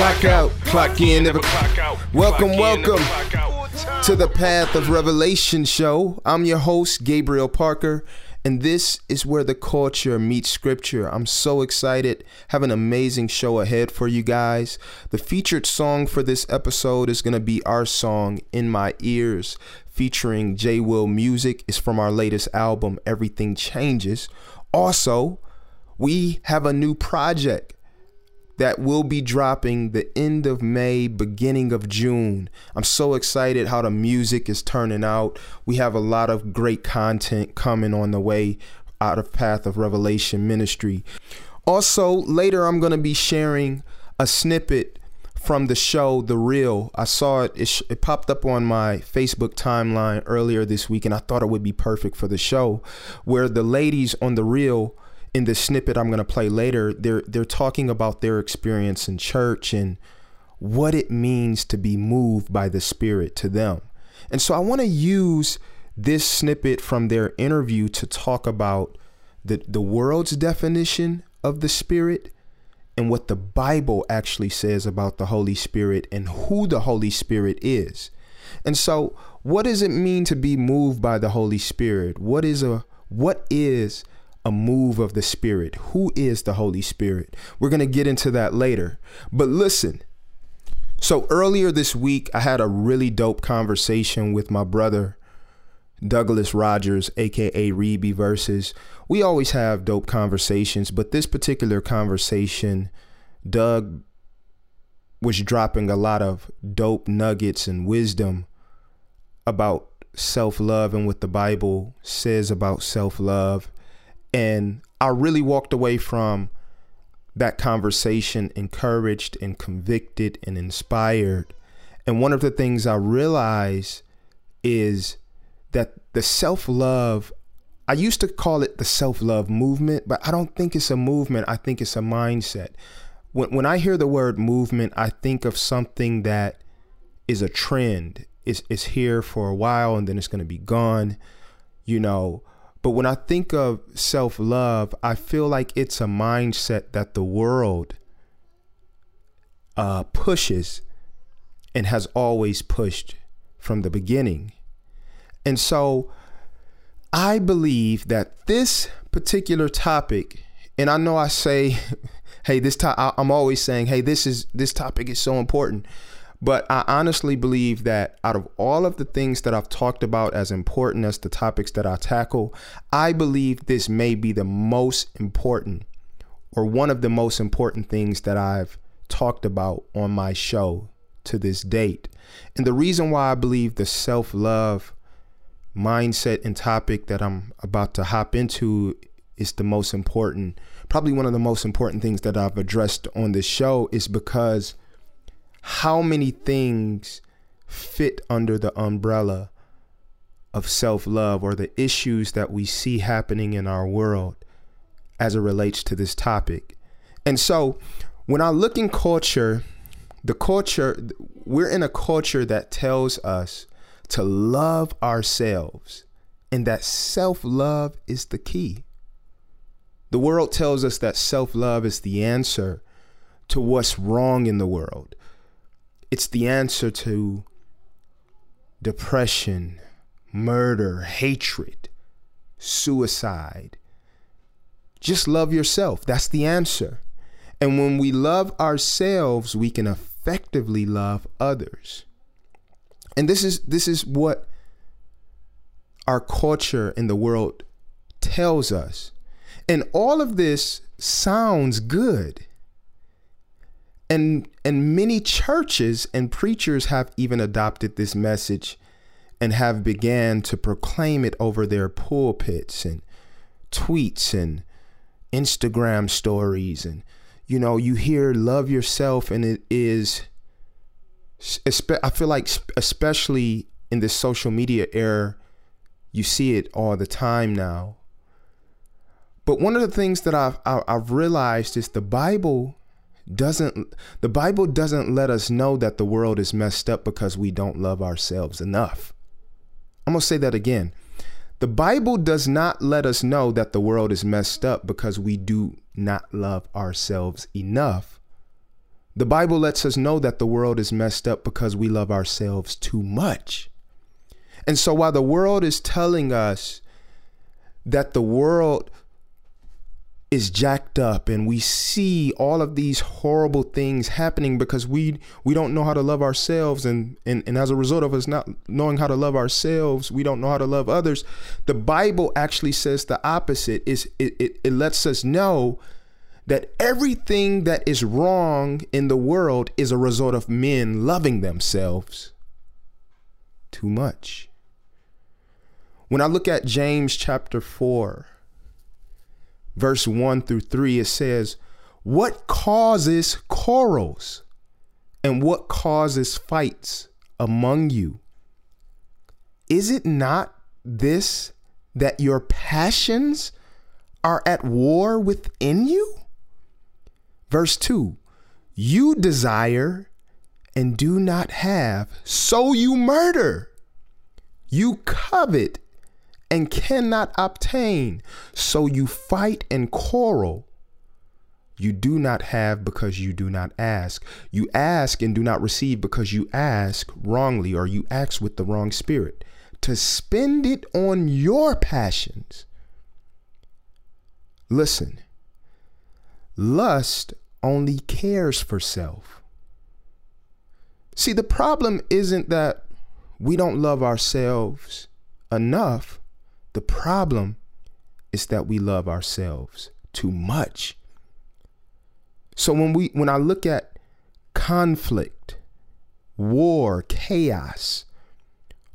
clock out. Clock in, never clock out. Welcome, Clock in, never welcome. to the Path of Revelation show. I'm your host, Gabriel Parker, and this is where the culture meets scripture. I'm so excited. Have an amazing show ahead for you guys. The featured song for this episode is going to be our song, In My Ears, featuring J Will Music. It's from our latest album, Everything Changes. Also, we have a new project that will be dropping the end of May, beginning of June. I'm so excited how the music is turning out. We have a lot of great content coming on the way out of Path of Revelation Ministry. Also, later I'm going to be sharing a snippet from the show The Real. I saw it, it, sh- it popped up on my Facebook timeline earlier this week, and I thought it would be perfect for the show, where the ladies on The Real in the snippet I'm going to play later, they're they're talking about their experience in church and what it means to be moved by the Spirit to them. And so I want to use this snippet from their interview to talk about the the world's definition of the Spirit and what the Bible actually says about the Holy Spirit and who the Holy Spirit is. And so, what does it mean to be moved by the Holy Spirit? What is a what is a move of the Spirit? Who is the Holy Spirit? We're going to get into that later. But listen. So earlier this week, I had a really dope conversation with my brother Douglas Rogers, aka Reeby Versus. We always have dope conversations, but this particular conversation, Doug was dropping a lot of dope nuggets and wisdom about self love and what the Bible says about self love. And I really walked away from that conversation encouraged and convicted and inspired. And one of the things I realized is that the self love, I used to call it the self love movement, but I don't think it's a movement. I think it's a mindset. When, when I hear the word movement, I think of something that is a trend. It's, it's here for a while and then it's going to be gone, you know. But when I think of self love, I feel like it's a mindset that the world uh, pushes and has always pushed from the beginning. And so I believe that this particular topic, and I know I say, hey, this I- I'm always saying, hey, this is this topic is so important. But I honestly believe that out of all of the things that I've talked about as important as the topics that I tackle, I believe this may be the most important or one of the most important things that I've talked about on my show to this date. And the reason why I believe the self love mindset and topic that I'm about to hop into is the most important, probably one of the most important things that I've addressed on this show is because how many things fit under the umbrella of self love or the issues that we see happening in our world as it relates to this topic. And so when I look in culture, the culture, we're in a culture that tells us to love ourselves and that self love is the key. The world tells us that self love is the answer to what's wrong in the world. It's the answer to depression, murder, hatred, suicide. Just love yourself. That's the answer. And when we love ourselves, we can effectively love others. And this is this is what our culture in the world tells us. And all of this sounds good. And and many churches and preachers have even adopted this message and have began to proclaim it over their pulpits and tweets and Instagram stories. And you know you hear love yourself and it is I feel like especially in this social media era you see it all the time now. But one of the things that I've I've realized is the Bible doesn't the Bible doesn't let us know that the world is messed up because we don't love ourselves enough. I'm going to say that again. The Bible does not let us know that the world is messed up because we do not love ourselves enough. The Bible lets us know that the world is messed up because we love ourselves too much. And so while the world is telling us that the world is jacked up and we see all of these horrible things happening because we we don't know how to love ourselves and, and and as a result of us not knowing how to love ourselves we don't know how to love others. The bible actually says the opposite. Is it, it, it lets us know that everything that is wrong in the world is a result of men loving themselves too much. When i look at james chapter 4 verse 1 through 3, it says, What causes quarrels and what causes fights among you? Is it not this that your passions are at war within you? Verse 2 You desire and do not have, so you murder. You covet and cannot obtain. So you fight and quarrel. You do not have because you do not ask. You ask and do not receive because you ask wrongly or you ask with the wrong spirit to spend it on your passions. Listen, lust only cares for self. See, the problem isn't that we don't love ourselves enough. The problem is that we love ourselves too much. So when we when I look at conflict, war, chaos,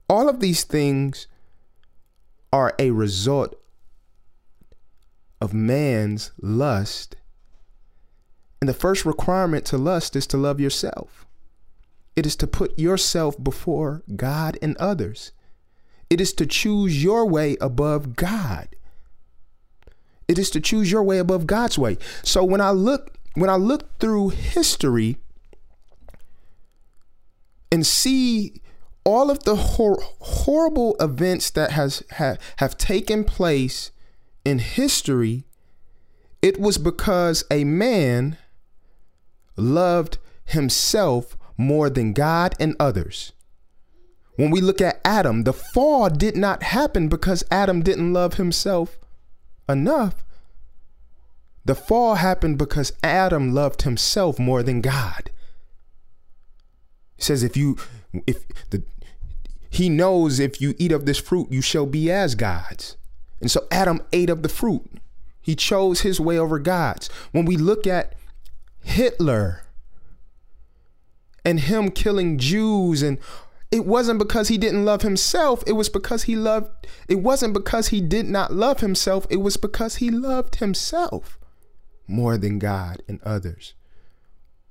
all of these things are a result of man's lust. And the first requirement to lust is to love yourself. It is to put yourself before God and others. It is to choose your way above God. It is to choose your way above God's way. So when I look when I look through history and see all of the hor- horrible events that has ha- have taken place in history, it was because a man loved himself more than God and others. When we look at Adam, the fall did not happen because Adam didn't love himself enough. The fall happened because Adam loved himself more than God. He says if you if the he knows if you eat of this fruit you shall be as gods. And so Adam ate of the fruit. He chose his way over God's. When we look at Hitler and him killing Jews and it wasn't because he didn't love himself. It was because he loved, it wasn't because he did not love himself. It was because he loved himself more than God and others.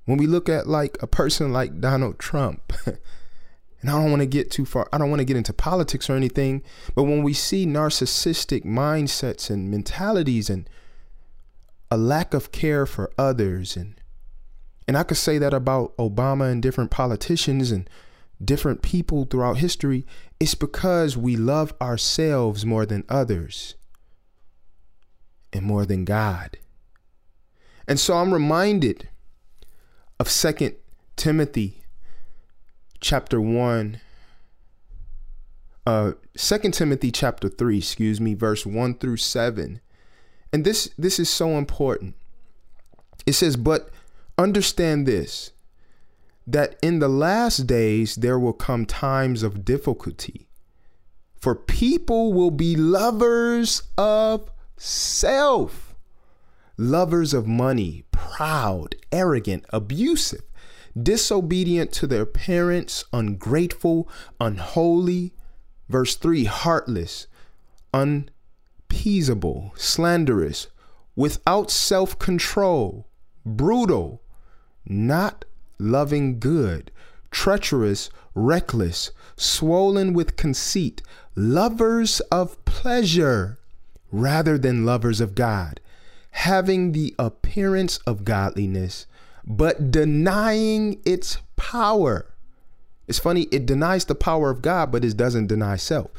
When we look at like a person like Donald Trump, and I don't want to get too far, I don't want to get into politics or anything, but when we see narcissistic mindsets and mentalities and a lack of care for others and and I could say that about Obama and different politicians and different people throughout history, it's because we love ourselves more than others and more than God. And so I'm reminded of Second Timothy chapter 1 uh 2 Timothy chapter 3, excuse me, verse 1 through 7. And this this is so important. It says, "But understand this, that in the last days there will come times of difficulty. For people will be lovers of self, lovers of money, proud, arrogant, abusive, disobedient to their parents, ungrateful, unholy. Verse 3 heartless, unpeaceable, slanderous, without self control, brutal, not loving good, treacherous, reckless, swollen with conceit, lovers of pleasure rather than lovers of God, having the appearance of godliness, but denying its power. It's funny, it denies the power of God, but it doesn't deny self.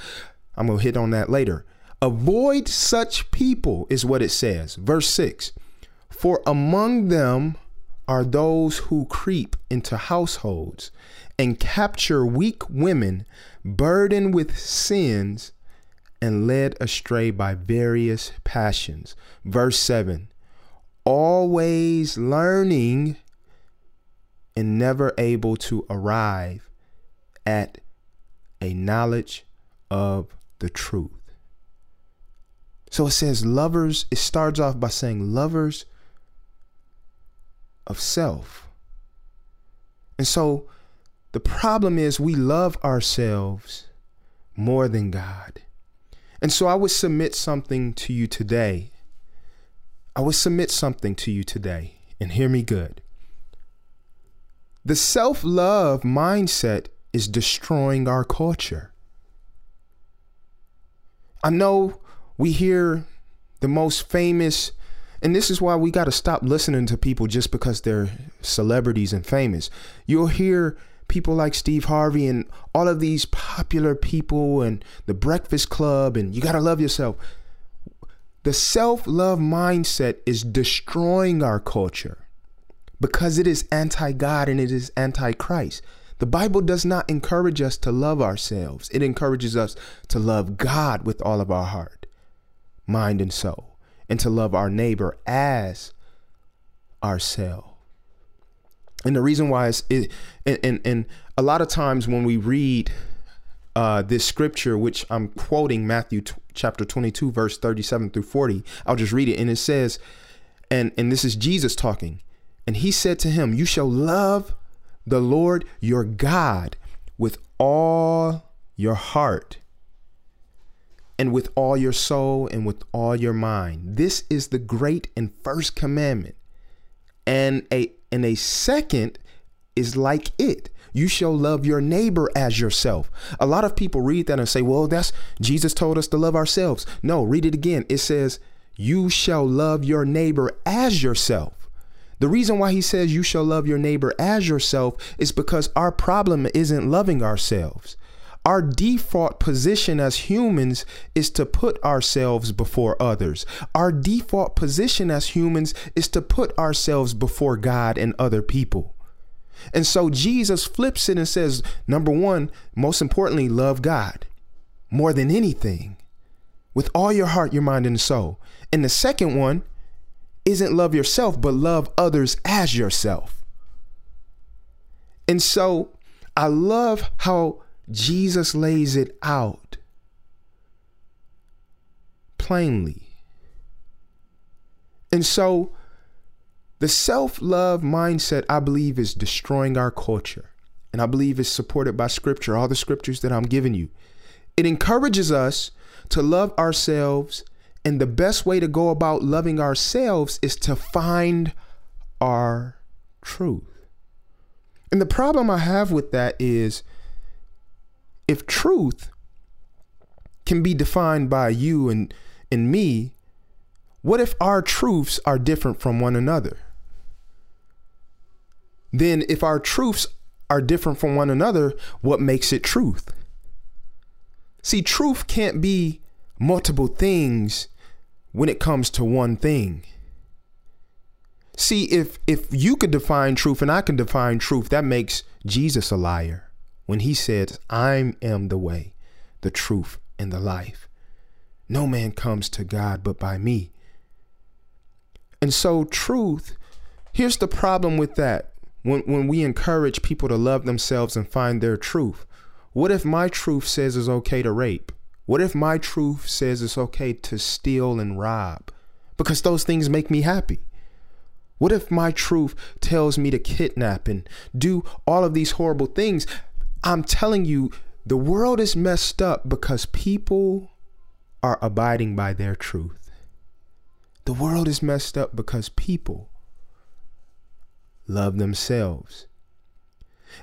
I'm going to hit on that later. Avoid such people, is what it says. Verse 6 For among them are those who creep into households and capture weak women burdened with sins and led astray by various passions. Verse 7 Always learning and never able to arrive at a knowledge of the truth. So it says, lovers, it starts off by saying, lovers of self. And so the problem is we love ourselves more than God. And so I would submit something to you today. I would submit something to you today, and hear me good. The self love mindset is destroying our culture. I know we hear the most famous and this is why we got to stop listening to people just because they're celebrities and famous. You'll hear people like Steve Harvey and all of these popular people and the Breakfast Club and you got to love yourself. The self love mindset is destroying our culture because it is anti God and it is anti Christ. The Bible does not encourage us to love ourselves, it encourages us to love God with all of our heart, mind, and soul and to love our neighbor as ourselves. And the reason why is it, and, and, and a lot of times when we read uh, this scripture, which I'm quoting Matthew t- chapter 22, verse 37 through 40, I'll just read it. And it says, and, and this is Jesus talking. And he said to him, You shall love the Lord your God with all your heart and with all your soul and with all your mind. This is the great and first commandment. And a and a second is like it. You shall love your neighbor as yourself. A lot of people read that and say, "Well, that's Jesus told us to love ourselves." No, read it again. It says, "You shall love your neighbor as yourself." The reason why he says you shall love your neighbor as yourself is because our problem isn't loving ourselves. Our default position as humans is to put ourselves before others. Our default position as humans is to put ourselves before God and other people. And so Jesus flips it and says, number one, most importantly, love God more than anything with all your heart, your mind, and soul. And the second one isn't love yourself, but love others as yourself. And so I love how Jesus lays it out plainly. And so the self love mindset, I believe, is destroying our culture. And I believe is supported by scripture, all the scriptures that I'm giving you. It encourages us to love ourselves. And the best way to go about loving ourselves is to find our truth. And the problem I have with that is if truth can be defined by you and, and me, what if our truths are different from one another? Then, if our truths are different from one another, what makes it truth? See, truth can't be multiple things when it comes to one thing. See, if if you could define truth and I can define truth, that makes Jesus a liar when he says, I am the way, the truth, and the life. No man comes to God but by me. And so, truth, here's the problem with that. When, when we encourage people to love themselves and find their truth, what if my truth says it's okay to rape? What if my truth says it's okay to steal and rob? Because those things make me happy. What if my truth tells me to kidnap and do all of these horrible things? I'm telling you, the world is messed up because people are abiding by their truth. The world is messed up because people love themselves.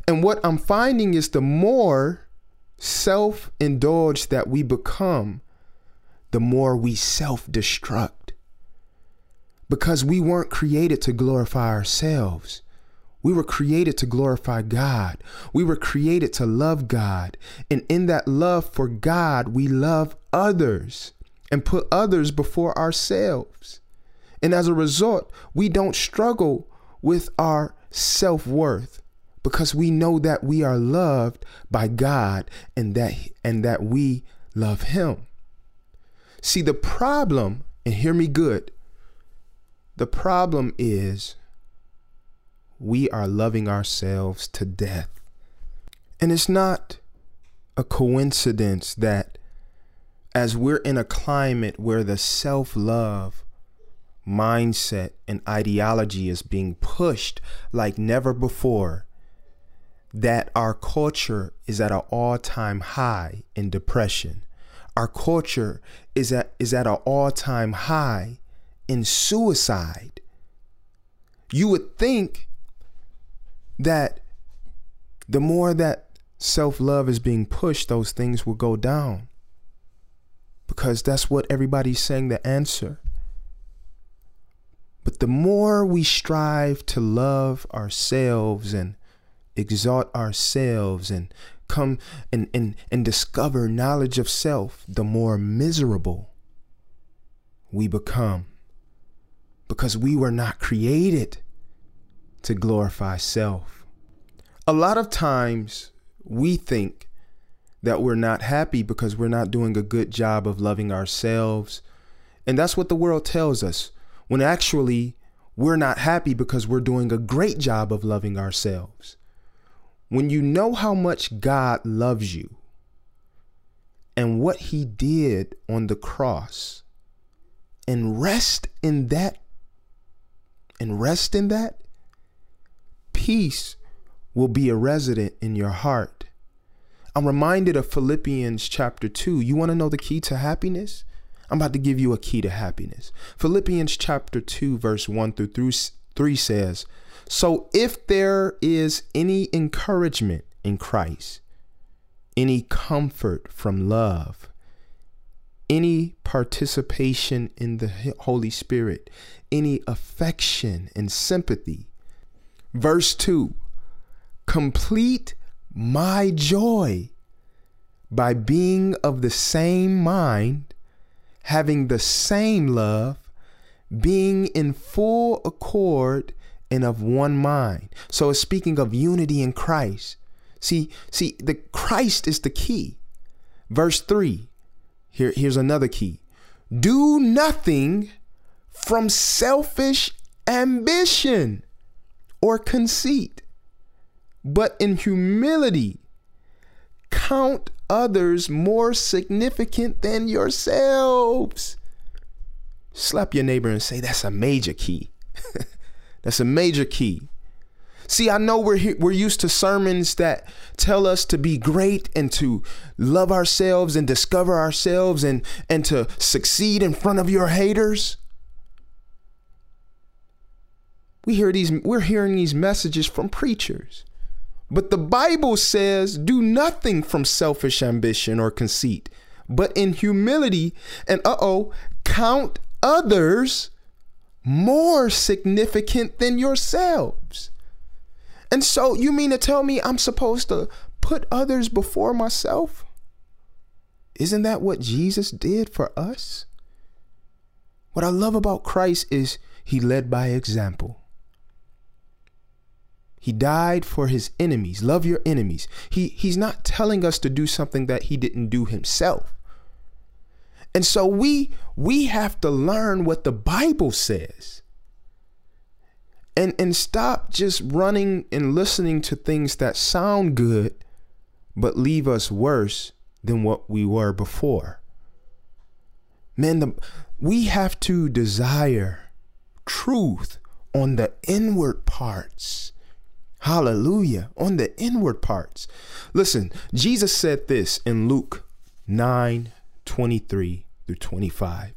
And what I'm finding is the more self indulged that we become, the more we self destruct. Because we weren't created to glorify ourselves, We were created to glorify God. We were created to love God. And in that love for God, we love others and put others before ourselves. And as a result, we don't struggle with our self worth because we know that we are loved by God and that and that we love him. See the problem, and hear me good. The problem is we are loving ourselves to death. And it's not a coincidence that as we're in a climate where the self love mindset and ideology is being pushed like never before, that our culture is at an all time high in depression. Our culture is at, is at an all time high in suicide. You would think that the more that self love is being pushed, those things will go down. Because that's what everybody's saying the answer. But the more we strive to love ourselves and exalt ourselves and come and, and, and discover knowledge of self, the more miserable we become. Because we were not created to glorify self. A lot of times we think that we're not happy because we're not doing a good job of loving ourselves. And that's what the world tells us, when actually we're not happy because we're doing a great job of loving ourselves. When you know how much God loves you and what he did on the cross, and rest in that, and rest in that, peace will be a resident in your heart. I'm reminded of Philippians chapter 2. You want to know the key to happiness? I'm about to give you a key to happiness. Philippians chapter 2, verse 1 through 3 says, So if there is any encouragement in Christ, any comfort from love, any participation in the Holy Spirit, any affection and sympathy, Verse 2 Complete my joy by being of the same mind, having the same love, being in full accord and of one mind. So it's speaking of unity in Christ. See, see, the Christ is the key. Verse 3. Here, here's another key. Do nothing from selfish ambition or conceit, but in humility count others more significant than yourselves. Slap your neighbor and say, That's a major key. That's a major key. See, I know we're here, we're used to sermons that tell us to be great and to love ourselves and discover ourselves and and to succeed in front of your haters. We hear these we're hearing these messages from preachers. But the Bible says, do nothing from selfish ambition or conceit, but in humility and uh-oh, count others more significant than yourselves. And so you mean to tell me I'm supposed to put others before myself? Isn't that what Jesus did for us? What I love about Christ is he led by example. He died for his enemies. Love your enemies. He, he's not telling us to do something that he didn't do himself. And so we we have to learn what the Bible says. And and stop just running and listening to things that sound good but leave us worse than what we were before. Man, the, we have to desire truth on the inward parts Hallelujah. On the inward parts. Listen, Jesus said this in Luke 9 23 through 25.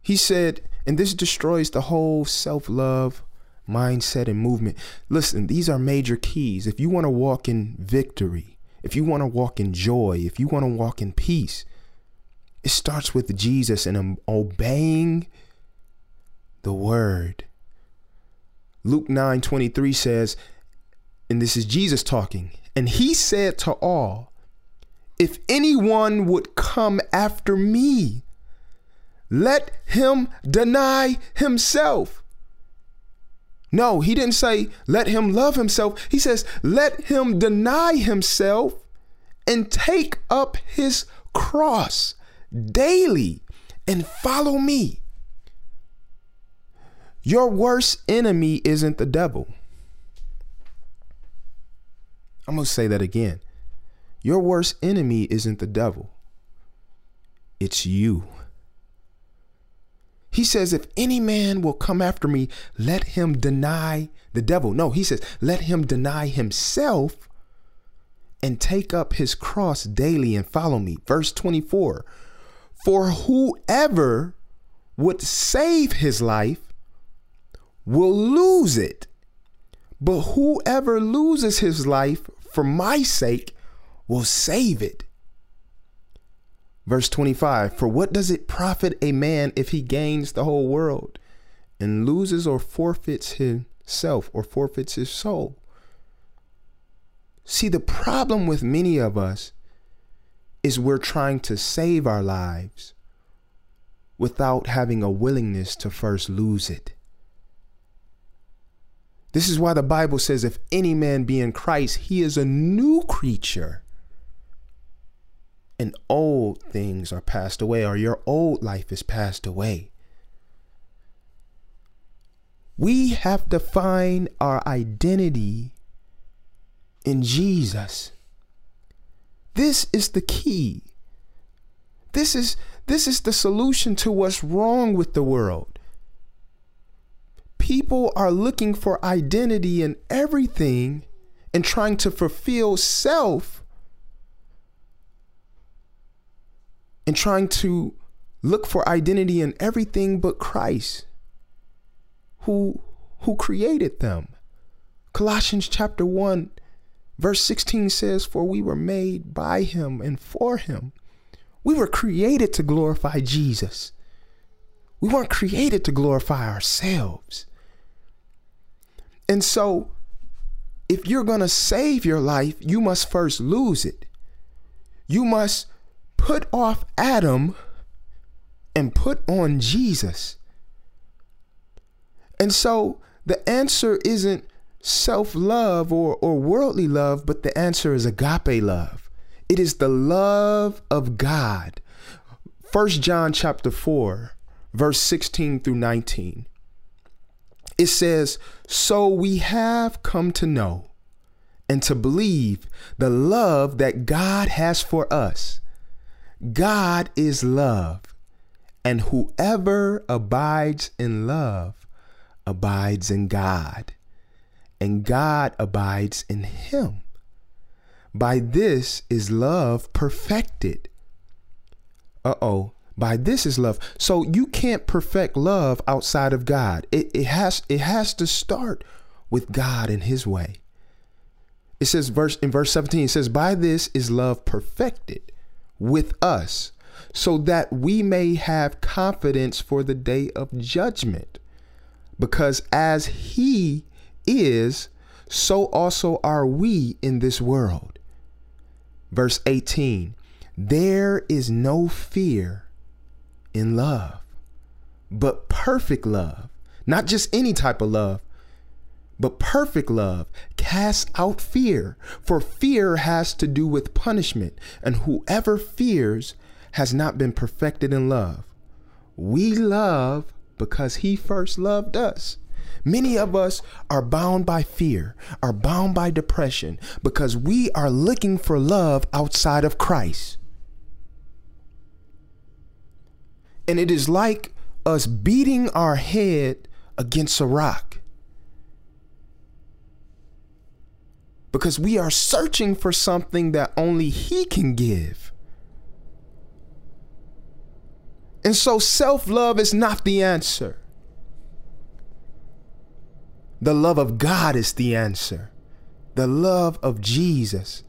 He said, and this destroys the whole self love mindset and movement. Listen, these are major keys. If you want to walk in victory, if you want to walk in joy, if you want to walk in peace, it starts with Jesus and obeying the word Luke 9 23 says, and this is Jesus talking, and he said to all, If anyone would come after me, let him deny himself. No, he didn't say, let him love himself. He says, let him deny himself and take up his cross daily and follow me. Your worst enemy isn't the devil. I'm going to say that again. Your worst enemy isn't the devil, it's you. He says, if any man will come after me, let him deny the devil. No, he says, let him deny himself and take up his cross daily and follow me. Verse 24 For whoever would save his life will lose it. But whoever loses his life for my sake will save it. Verse 25 For what does it profit a man if he gains the whole world and loses or forfeits himself or forfeits his soul? See, the problem with many of us is we're trying to save our lives without having a willingness to first lose it. This is why the Bible says, if any man be in Christ, he is a new creature and old things are passed away, or your old life is passed away. We have to find our identity in Jesus. This is the key. This is this is the solution to what's wrong with the world. People are looking for identity in everything and trying to fulfill self and trying to look for identity in everything but Christ who who created them. Colossians chapter 1 verse 16 says for we were made by him and for him. We were created to glorify Jesus. We weren't created to glorify ourselves. And so if you're going to save your life, you must first lose it. You must put off Adam and put on Jesus. And so the answer isn't self love or, or worldly love, but the answer is agape love. It is the love of God. First John chapter 4, verse 16 through 19. It says, So we have come to know and to believe the love that God has for us. God is love, and whoever abides in love abides in God, and God abides in him. By this is love perfected. Uh oh. By this is love. So you can't perfect love outside of God. It, it has it has to start with God and his way. It says verse in verse 17, it says, By this is love perfected with us so that we may have confidence for the day of judgment. Because as He is, so also are we in this world. Verse 18 There is no fear in love, but perfect love, not just any type of love, but perfect love casts out fear, for fear has to do with punishment, and whoever fears has not been perfected in love. We love because he first loved us. Many of us are bound by fear, are bound by depression, because we are looking for love outside of Christ. And it is like us beating our head against a rock. because we are searching for something that only He can give. And so self love is not the answer. The love of God is the answer. The love of Jesus.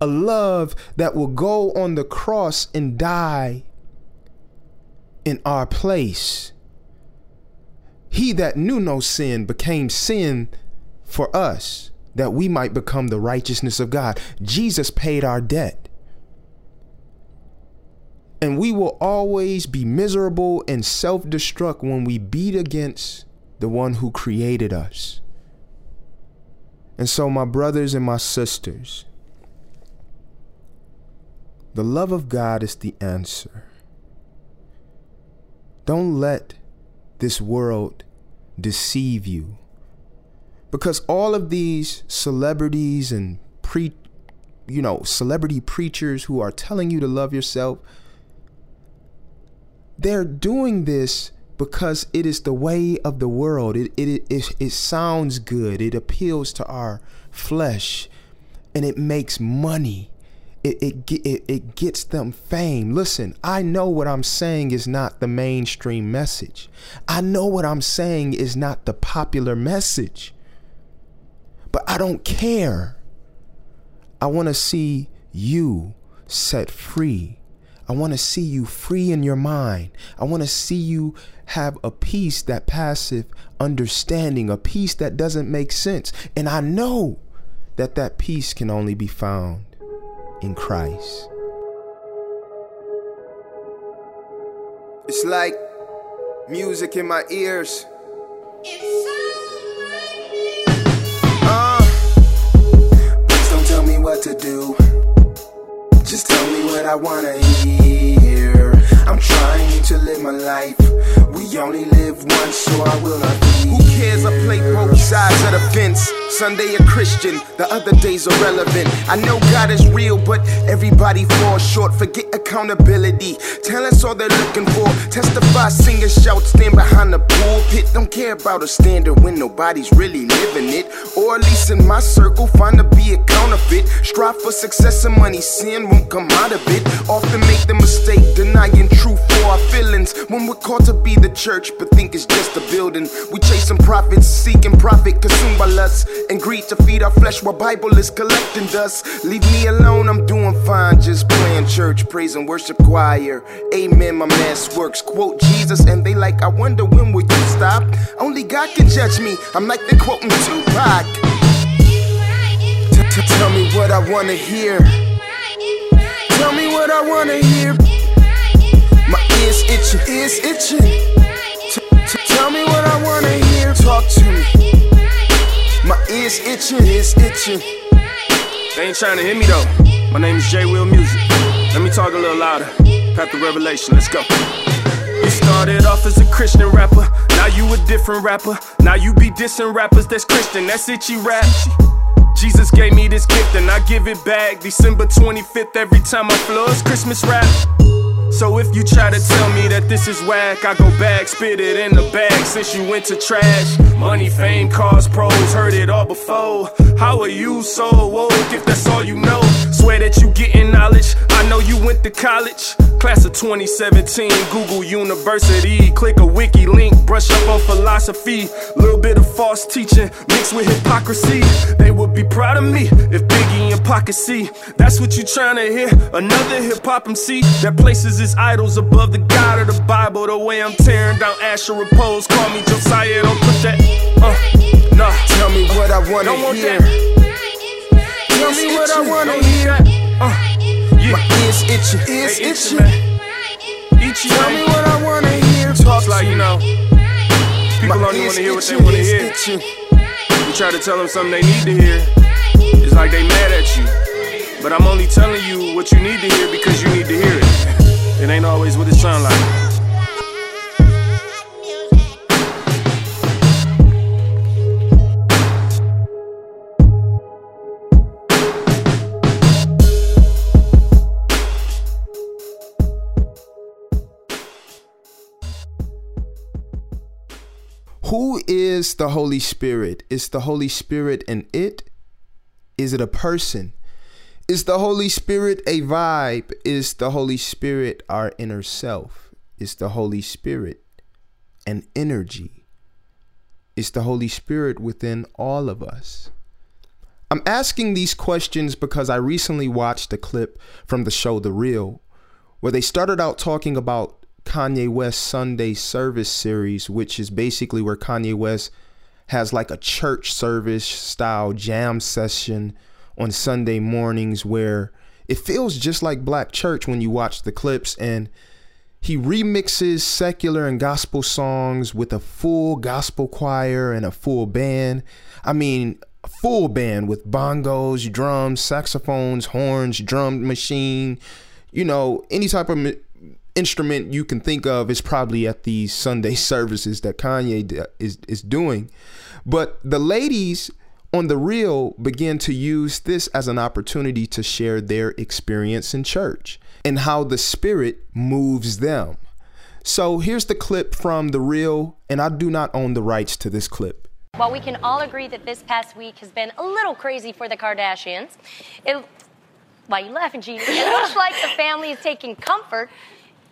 A love that will go on the cross and die in our place. He that knew no sin became sin for us, that we might become the righteousness of God. Jesus paid our debt. And we will always be miserable and self destruct when we beat against the one who created us. And so, my brothers and my sisters, the love of God is the answer. Don't let this world deceive you. Because all of these celebrities and pre you know, celebrity preachers who are telling you to love yourself, they're doing this because it is the way of the world. It, it, it, it sounds good. It appeals to our flesh and it makes money. It, it, it, it gets them fame. Listen, I know what I'm saying is not the mainstream message. I know what I'm saying is not the popular message. But I don't care. I want to see you set free. I want to see you free in your mind. I want to see you have a peace that passive understanding, a peace that doesn't make sense. And I know that that peace can only be found in Christ. It's like music in my ears. Uh, please don't tell me what to do. Just tell me what I wanna hear. I'm trying to live my life. We only live once, so I will not be. Who cares? I play both sides of the fence. Sunday a Christian, the other days irrelevant. I know God is real, but everybody falls short. Forget accountability. Tell us all they're looking for. Testify, sing and shout, stand behind the pulpit. Don't care about a standard when nobody's really living it. Or at least in my circle, find to be a counterfeit. Strive for success and money, sin won't come out of it. Often make the mistake denying truth for our feelings. When we're called to be the church, but think it's just a building. We chasing profits, seeking profit, consumed by lust and greed to feed our flesh while Bible is collecting dust. Leave me alone, I'm doing fine, just playing church, praise and worship choir. Amen, my mass works. Quote Jesus, and they like, I wonder when will you stop? Only God can judge me. I'm like they quoting Tupac. Tell me what I wanna hear. Tell me what I wanna hear. My ears itching, ears itching. Tell me what I wanna hear. Talk to me. My ears itching, ears itching. They ain't trying to hear me though. My name is J Will Music. Let me talk a little louder. Path the Revelation, let's go. You started off as a Christian rapper, now you a different rapper. Now you be dissing rappers that's Christian, that's itchy rap. Jesus gave me this gift and I give it back. December 25th, every time I flow, it's Christmas rap. So if you try to tell me that this is whack, I go back, spit it in the bag since you went to trash. Money, fame, cars, pros, heard it all before. How are you so woke if that's all you know? Swear that you getting knowledge. I know you went to college. Class of 2017, Google University. Click a wiki link, brush up on philosophy. Little bit of false teaching mixed with hypocrisy. They would be proud of me if Biggie and Pocket see. That's what you trying to hear. Another hip hop MC that places his idols above the God of the Bible. The way I'm tearing down Asherah poles. Call me Josiah, don't put that. Uh, nah. Tell me what I wanna Don't want hear. that. Tell me what I wanna hear. Uh, yeah. My ears itching, ears Hey, itchy, itching. Itchy, Tell me what I wanna hear. It's Talk like, you know, people My only want to hear what they want to hear. itching. You try to tell them something they need to hear. It's like they mad at you. But I'm only telling you what you need to hear because you need to hear it. It ain't always what it sound like. Who is the Holy Spirit? Is the Holy Spirit an it? Is it a person? Is the Holy Spirit a vibe? Is the Holy Spirit our inner self? Is the Holy Spirit an energy? Is the Holy Spirit within all of us? I'm asking these questions because I recently watched a clip from the show The Real where they started out talking about Kanye West Sunday Service series, which is basically where Kanye West has like a church service style jam session on Sunday mornings where it feels just like black church when you watch the clips and he remixes secular and gospel songs with a full gospel choir and a full band. I mean, full band with bongos, drums, saxophones, horns, drum machine, you know, any type of instrument you can think of is probably at these Sunday services that Kanye is is doing. But the ladies on the real begin to use this as an opportunity to share their experience in church and how the spirit moves them. So here's the clip from the real, and I do not own the rights to this clip. While we can all agree that this past week has been a little crazy for the Kardashians, it, why are you laughing, Gene? It looks like the family is taking comfort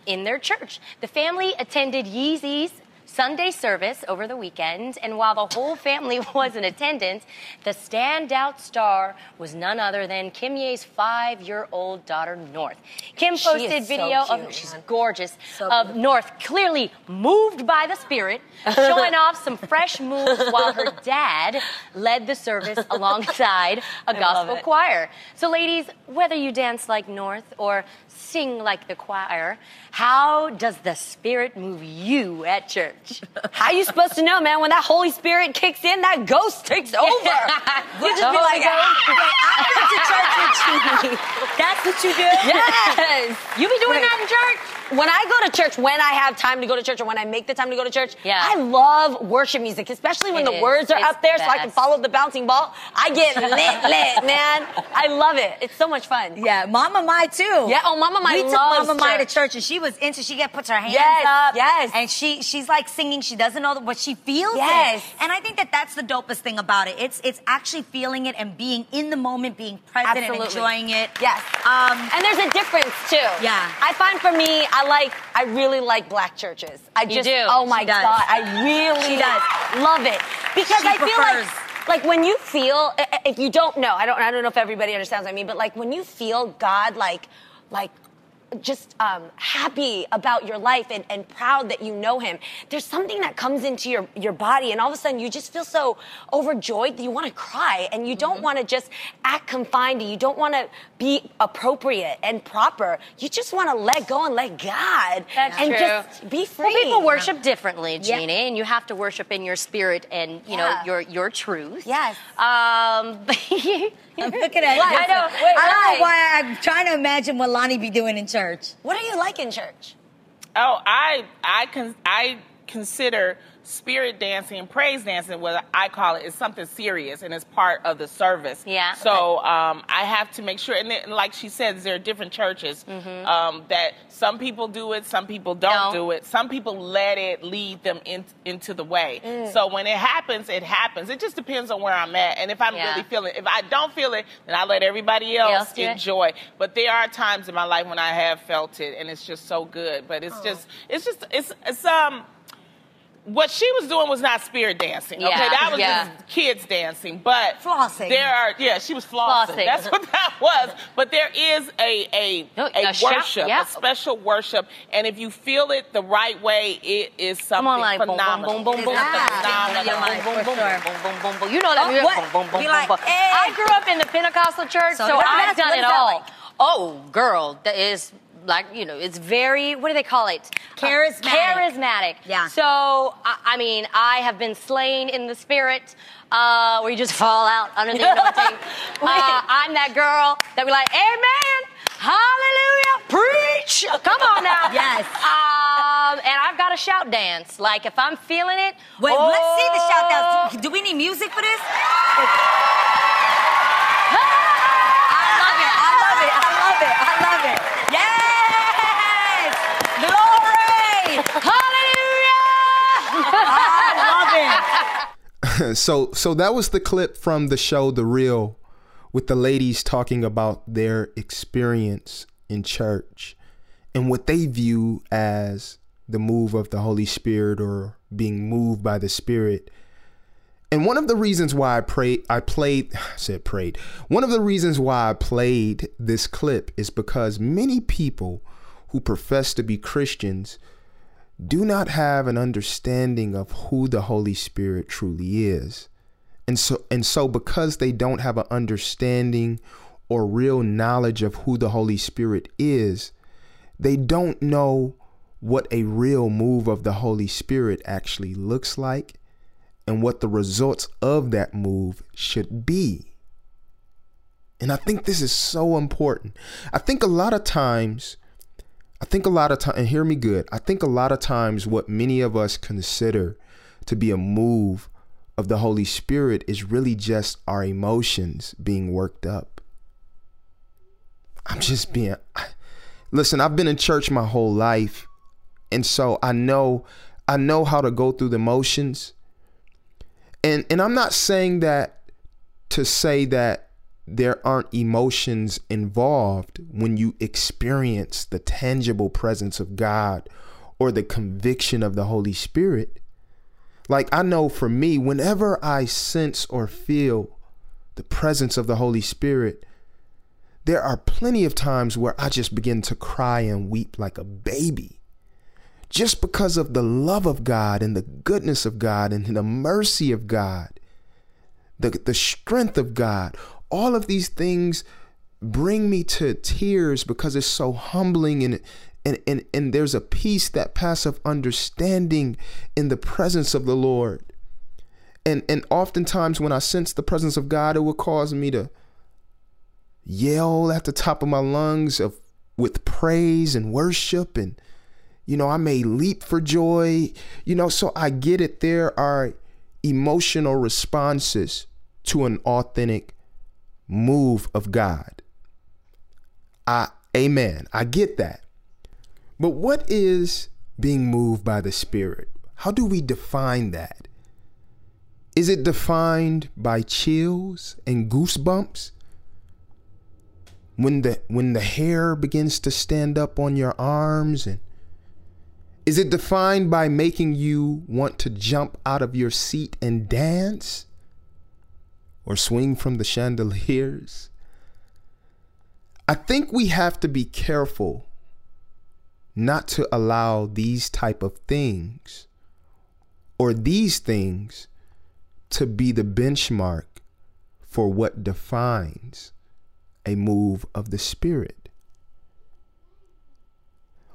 in their church. The family attended Yeezy's Sunday service over the weekend, and while the whole family was in attendance, the standout star was none other than Kimye's five-year-old daughter North. Kim She posted is so video cute, of she's gorgeous So of. North clearly moved by the spirit, showing off some fresh moves while her dad led the service alongside a gospel choir. So, ladies, whether you dance like North or sing like the choir, how does the spirit move you at church? How you supposed to know, man? When that Holy Spirit kicks in, that ghost takes over. you just The be Holy like, "Ah, I went to church with you. That's what you do? Yes. You be doing Wait. that in church? When I go to church, when I have time to go to church, or when I make the time to go to church, Yeah. I love worship music, especially when It the is. words are It's up there so I can follow the bouncing ball. I get lit, lit, man. I love it. It's so much fun. Yeah, Mama Mai too. Yeah, oh, Mama Mai We took Mama Mai to church. church, and she was into. She get puts her hands Yes, up. yes. And she she's like singing. She doesn't know what she feels. Yes. it. And I think that that's the dopest thing about it. It's it's actually feeling it and being in the moment, being present Absolutely. and enjoying it. Yes. Um. And there's a difference too. Yeah. I find for me, I like, I really like black churches. I just, do. oh my. God, I really love it. Because She I feel like, like when you feel, i- i- if you don't know, I don't, I don't know if everybody understands what I mean, but like when you feel God, like, like, just um, happy about your life and, and proud that you know him. There's something that comes into your, your body, and all of a sudden you just feel so overjoyed that you want to cry, and you Mm-hmm. don't want to just act confined. And you don't want to be appropriate and proper. You just want to let go and let God That's and true. just be free. Well, people worship differently, Yeah. Jeannie, and you have to worship in your spirit and you know your your truth. Yes. Um, I'm looking at Why? you. I know. Wait, I don't why? know why. I'm trying to imagine what Loni be doing in church. What are you like in church? Oh, I I con- I consider spirit dancing and praise dancing what I call it is something serious and it's part of the service. Yeah. So um, I have to make sure, and, then, like she said, there are different churches um, that some people do it, some people don't Don't. do it. Some people let it lead them in, into the way. So when it happens, it happens. It just depends on where I'm at and if I'm Yeah. really feeling. If I don't feel it, then I let everybody else, Else do it? enjoy. But there are times in my life when I have felt it, and it's just so good. But it's just, it's just, it's, it's um. What she was doing was not spirit dancing. Yeah, okay, that was yeah. just kids dancing. But Flossing. There are, yeah, she was flossing. Flossing. That's what that was. But there is a a, No, a, a shout- worship, yeah. a special worship, and if you feel it the right way, it is something Come on, like boom, boom, phenomenal. boom, boom, It boom, is boom, something Ah, phenomenal. yeah, yeah, boom, boom, for boom, sure. boom, boom, boom, boom. You know that Oh, music. what? Boom, boom, boom, Be boom, like, boom. hey. I grew up in the Pentecostal church, so, So what I've is that- done what it is that all. like? Oh, girl, that is like you know, it's very. What do they call it? Charismatic. charismatic. Yeah. So I, I mean, I have been slain in the spirit. Uh, where you just fall out under the anointing. uh, I'm that girl that be like, Amen, Hallelujah, preach. Come on now. Yes. Um, and I've got a shout dance. Like if I'm feeling it. Wait, let's see the shout dance. Do we need music for this? I love it. I love it. I love it. I love it. Yes! So so that was the clip from the show The Real with the ladies talking about their experience in church and what they view as the move of the Holy Spirit or being moved by the Spirit. And one of the reasons why I prayed I played I said prayed. One of the reasons why I played this clip is because many people who profess to be Christians do not have an understanding of who the Holy Spirit truly is. And so and so because they don't have an understanding or real knowledge of who the Holy Spirit is, they don't know what a real move of the Holy Spirit actually looks like and what the results of that move should be. And I think this is so important. I think a lot of times, I think a lot of time, and hear me good, I think a lot of times what many of us consider to be a move of the Holy Spirit is really just our emotions being worked up. I'm just being, listen, I've been in church my whole life. And so I know, I know how to go through the motions. And, and I'm not saying that to say that there aren't emotions involved when you experience the tangible presence of God or the conviction of the Holy Spirit. Like I know for me, whenever I sense or feel the presence of the Holy Spirit, there are plenty of times where I just begin to cry and weep like a baby. Just because of the love of God and the goodness of God and the mercy of God, the, the strength of God, all of these things bring me to tears because it's so humbling and and, and, and there's a peace that passeth understanding in the presence of the Lord. And and oftentimes when I sense the presence of God, it will cause me to yell at the top of my lungs of with praise and worship and you know, I may leap for joy. You know, so I get it. There are emotional responses to an authentic move of God. I amen. I get that. But what is being moved by the Spirit? How do we define that? Is it defined by chills and goosebumps? When the when the hair begins to stand up on your arms and is it defined by making you want to jump out of your seat and dance? Or swing from the chandeliers? I think we have to be careful not to allow these type of things or these things to be the benchmark for what defines a move of the spirit.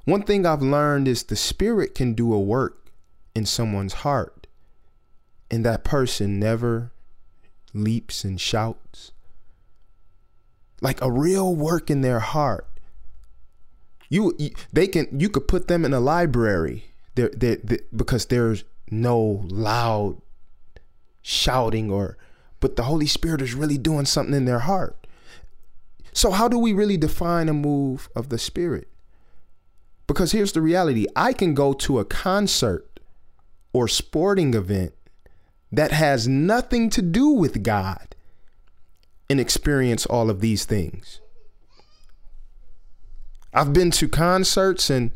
One thing I've learned is the spirit can do a work in someone's heart and that person never leaps and shouts. Like a real work in their heart. You, they can you could put them in a library. There because there's no loud shouting or but the holy spirit is really doing something in their heart. So how do we really define a move of the spirit? Because here's the reality. I can go to a concert or sporting event that has nothing to do with god and experience all of these things I've been to concerts and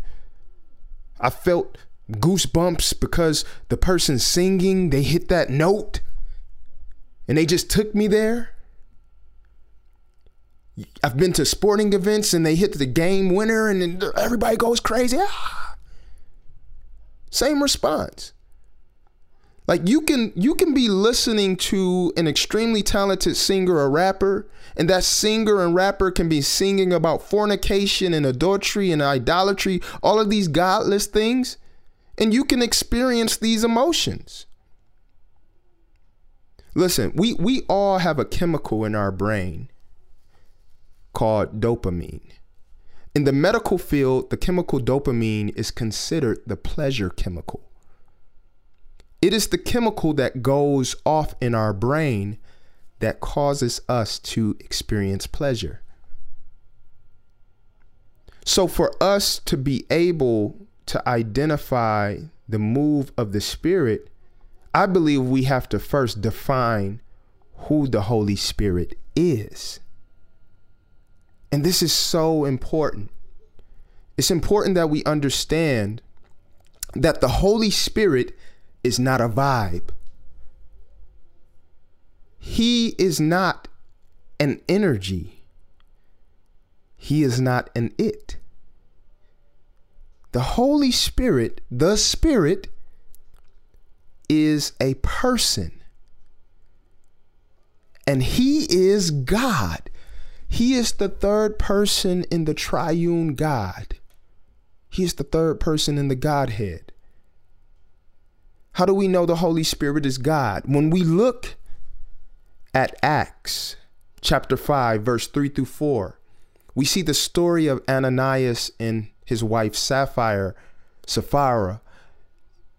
I felt goosebumps because the person singing, they hit that note and they just took me there. I've been to sporting events and they hit the game winner and everybody goes crazy. Ah. Same response. Like you can you can be listening to an extremely talented singer or rapper and that singer and rapper can be singing about fornication and adultery and idolatry, all of these godless things, and you can experience these emotions. Listen, we we all have a chemical in our brain called dopamine. In the medical field, the chemical dopamine is considered the pleasure chemical. It is the chemical that goes off in our brain that causes us to experience pleasure. So, for us to be able to identify the move of the Spirit, I believe we have to first define who the Holy Spirit is. And this is so important. It's important that we understand that the Holy Spirit is not a vibe. He is not an energy. He is not an it. the Holy Spirit, the Spirit, is a person. And he is God. He is the third person in the triune God. He is the third person in the Godhead. How do we know the Holy Spirit is God? When we look at Acts chapter 5, verse 3 through 4, we see the story of Ananias and his wife Sapphira, Sapphira,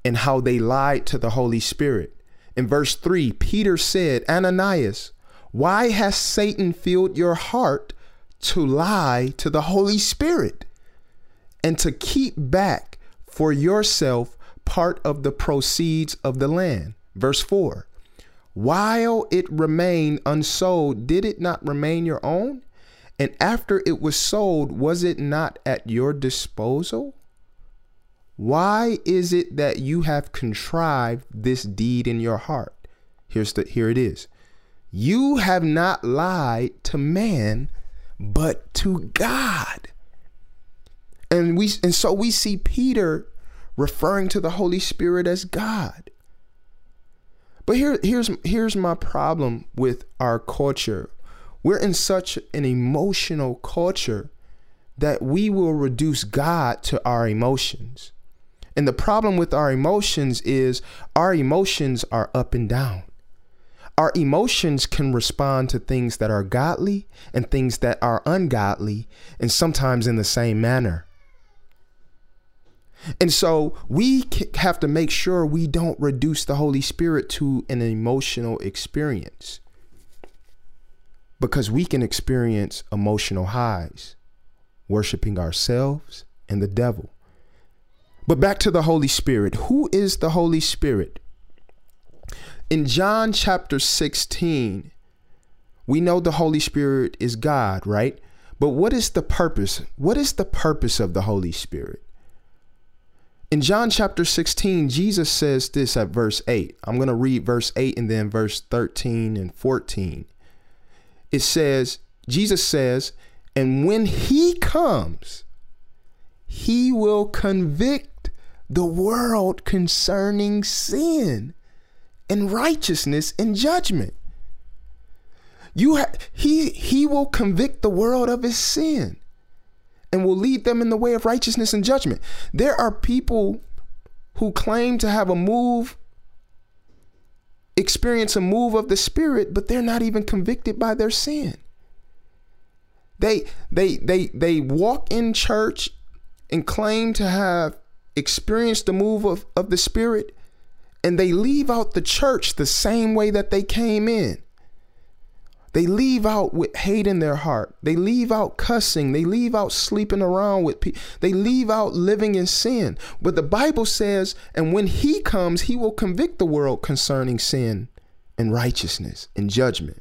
and how they lied to the Holy Spirit. In verse 3, Peter said, Ananias, why has Satan filled your heart to lie to the Holy Spirit and to keep back for yourself part of the proceeds of the land? Verse 4 While it remained unsold, did it not remain your own? And after it was sold, was it not at your disposal? Why is it that you have contrived this deed in your heart? Here's the here it is. You have not lied to man, but to God. And we and so we see Peter referring to the Holy Spirit as God. But here here's here's my problem with our culture. We're in such an emotional culture that we will reduce God to our emotions. And the problem with our emotions is our emotions are up and down. Our emotions can respond to things that are godly and things that are ungodly, and sometimes in the same manner. And so we have to make sure we don't reduce the Holy Spirit to an emotional experience because we can experience emotional highs, worshiping ourselves and the devil. But back to the Holy Spirit. Who is the Holy Spirit? In John chapter 16, we know the Holy Spirit is God, right? But what is the purpose? What is the purpose of the Holy Spirit? In John chapter 16, Jesus says this at verse 8. I'm going to read verse 8 and then verse 13 and 14. It says, Jesus says, and when he comes, he will convict the world concerning sin and righteousness and judgment. You ha- he he will convict the world of his sin and will lead them in the way of righteousness and judgment. There are people who claim to have a move, experience a move of the Spirit, but they're not even convicted by their sin. They they they they walk in church and claim to have experienced the move of, of the Spirit, and they leave out the church the same way that they came in. They leave out with hate in their heart. They leave out cussing. They leave out sleeping around with people. They leave out living in sin. But the Bible says, and when he comes, he will convict the world concerning sin and righteousness and judgment.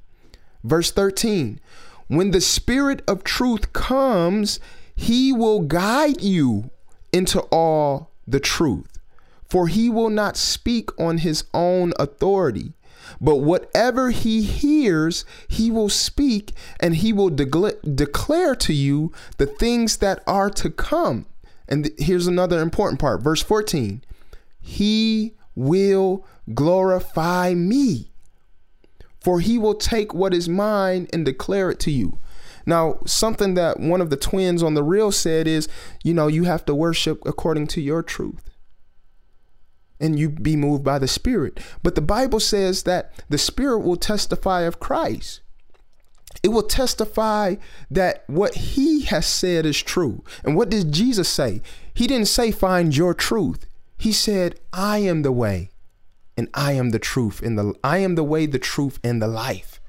Verse 13 When the Spirit of truth comes, he will guide you into all the truth. For he will not speak on his own authority but whatever he hears, he will speak and he will de- declare to you the things that are to come. And th- here's another important part. Verse 14 He will glorify me, for he will take what is mine and declare it to you. Now, something that one of the twins on the Real said is, you know, you have to worship according to your truth and you be moved by the Spirit. But the Bible says that the Spirit will testify of Christ. It will testify that what he has said is true. And what did Jesus say? He didn't say, find your truth. He said, I am the way and I am the truth and the I am the way, the truth, and the life.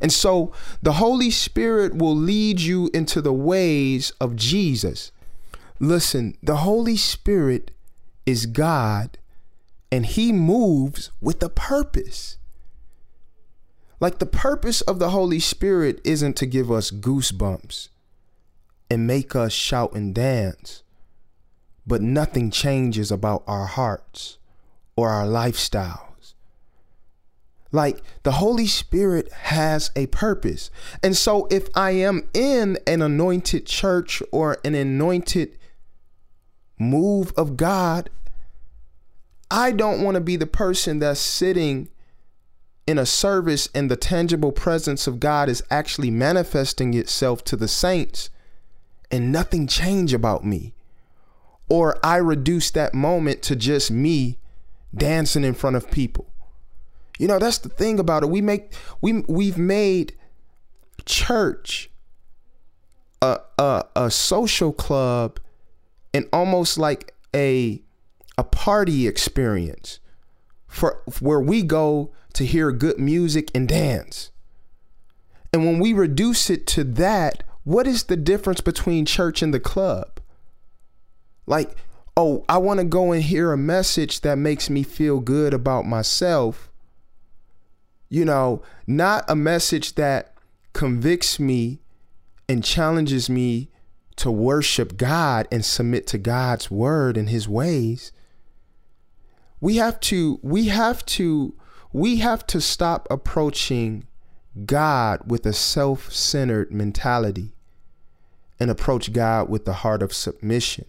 And so the Holy Spirit will lead you into the ways of Jesus. Listen, the Holy Spirit is God and he moves with a purpose. Like the purpose of the Holy Spirit isn't to give us goosebumps and make us shout and dance, but nothing changes about our hearts or our lifestyles. Like the Holy Spirit has a purpose. And so if I am in an anointed church or an anointed move of God. I don't want to be the person that's sitting in a service and the tangible presence of God is actually manifesting itself to the saints and nothing change about me. Or I reduce that moment to just me dancing in front of people. You know, that's the thing about it. We make we we've made church a a, a social club and almost like a a party experience for where we go to hear good music and dance. And when we reduce it to that, what is the difference between church and the club? Like, oh, I want to go and hear a message that makes me feel good about myself. You know, not a message that convicts me and challenges me to worship God and submit to God's word and his ways. We have to we have to we have to stop approaching God with a self centered mentality and approach God with the heart of submission.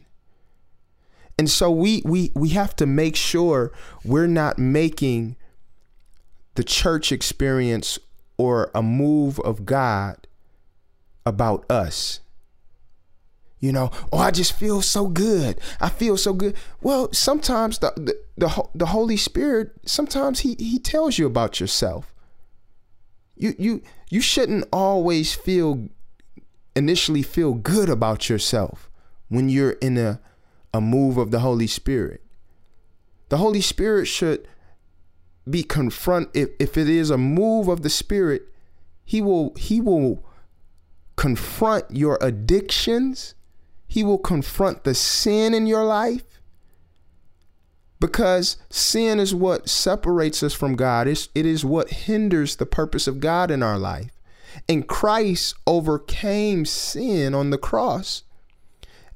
And so we, we, we have to make sure we're not making the church experience or a move of God about us. You know, oh, I just feel so good. I feel so good. Well, sometimes the the the, the Holy Spirit, sometimes he he tells you about yourself. You you you shouldn't always feel initially feel good about yourself when you're in a a move of the Holy Spirit. The Holy Spirit should be confront if, if it is a move of the Spirit, he will he will confront your addictions he will confront the sin in your life because sin is what separates us from God. It's, it is what hinders the purpose of God in our life. And Christ overcame sin on the cross.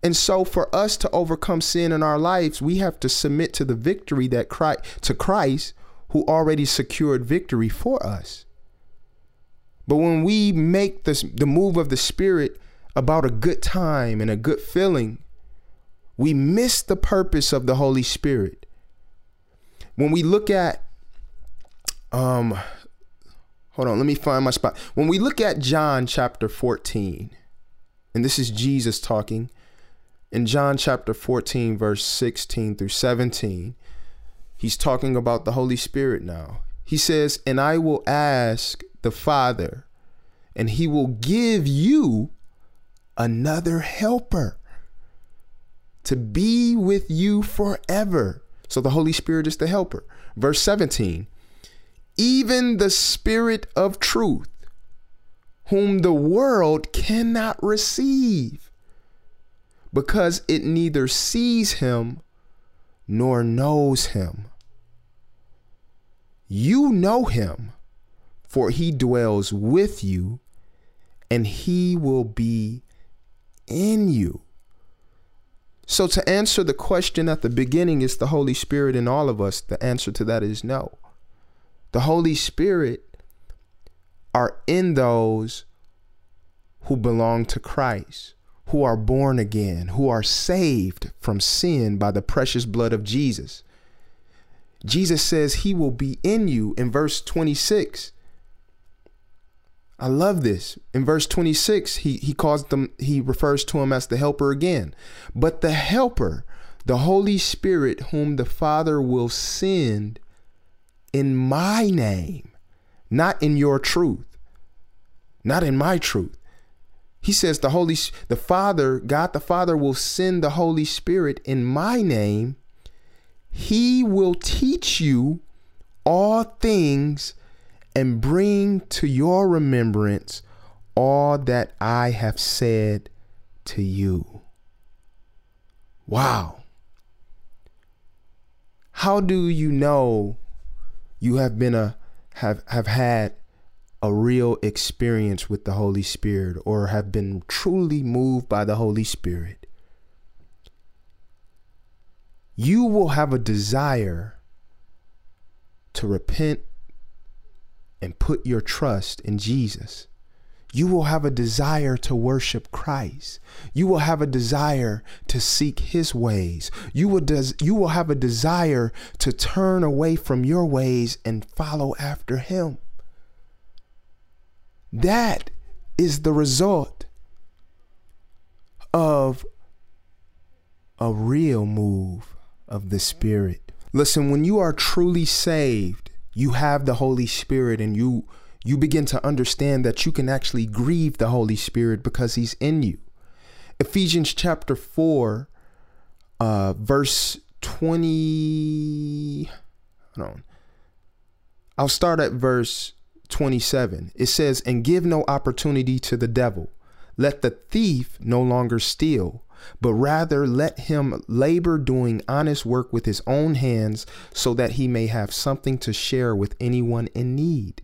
And so for us to overcome sin in our lives, we have to submit to the victory that Christ to Christ who already secured victory for us. But when we make this the move of the spirit about a good time and a good feeling, we miss the purpose of the Holy Spirit. When we look at, um, hold on, let me find my spot. When we look at John chapter 14, and this is Jesus talking, in John chapter 14, verse 16 through 17, he's talking about the Holy Spirit now. He says, And I will ask the Father, and he will give you another helper to be with you forever. So the Holy Spirit is the helper. Verse 17 even the Spirit of truth, whom the world cannot receive, because it neither sees him nor knows him. You know him, for he dwells with you, and he will be in you. So, to answer the question at the beginning, is the Holy Spirit in all of us? The answer to that is no. The Holy Spirit are in those who belong to Christ, who are born again, who are saved from sin by the precious blood of Jesus. Jesus says he will be in you in verse 26. I love this. In verse 26, he he calls them he refers to him as the helper again. But the helper, the Holy Spirit whom the Father will send in my name, not in your truth, not in my truth. He says the Holy the Father, God the Father will send the Holy Spirit in my name. He will teach you all things and bring to your remembrance all that I have said to you. Wow. How do you know you have been a have have had a real experience with the Holy Spirit or have been truly moved by the Holy Spirit? You will have a desire to repent and put your trust in Jesus. you will have a desire to worship Christ. You will have a desire to seek his ways. You will des- you will have a desire to turn away from your ways and follow after him. That is the result of a real move of the Spirit. Listen, when you are truly saved, you have the Holy Spirit and you you begin to understand that you can actually grieve the Holy Spirit because he's in you. Ephesians chapter 4 uh verse 20 hold on. I'll start at verse 27. It says, "And give no opportunity to the devil. Let the thief no longer steal, but rather let him labor doing honest work with his own hands so that he may have something to share with anyone in need.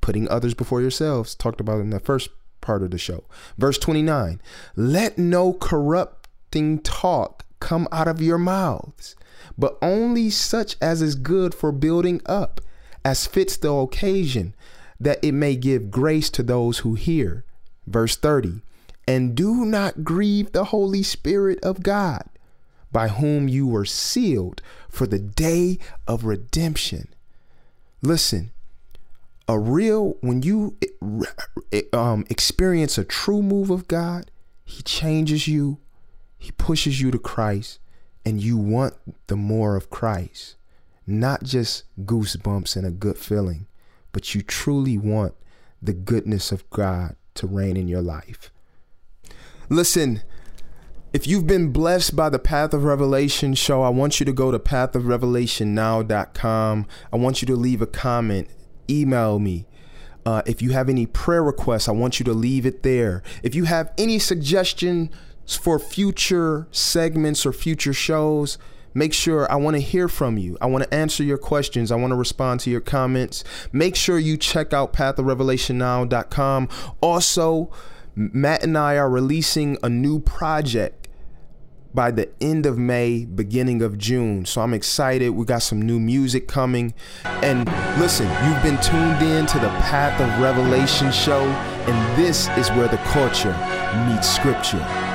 Putting others before yourselves, talked about in the first part of the show. Verse 29 Let no corrupting talk come out of your mouths, but only such as is good for building up, as fits the occasion, that it may give grace to those who hear. Verse 30 and do not grieve the Holy Spirit of God, by whom you were sealed for the day of redemption. Listen, a real, when you um, experience a true move of God, He changes you, He pushes you to Christ, and you want the more of Christ. Not just goosebumps and a good feeling, but you truly want the goodness of God to reign in your life. Listen, if you've been blessed by the Path of Revelation show, I want you to go to pathofrevelationnow.com. I want you to leave a comment, email me. Uh, if you have any prayer requests, I want you to leave it there. If you have any suggestions for future segments or future shows, make sure I want to hear from you. I want to answer your questions. I want to respond to your comments. Make sure you check out pathofrevelationnow.com. Also, Matt and I are releasing a new project by the end of May, beginning of June. So I'm excited. We got some new music coming. And listen, you've been tuned in to the Path of Revelation show, and this is where the culture meets scripture.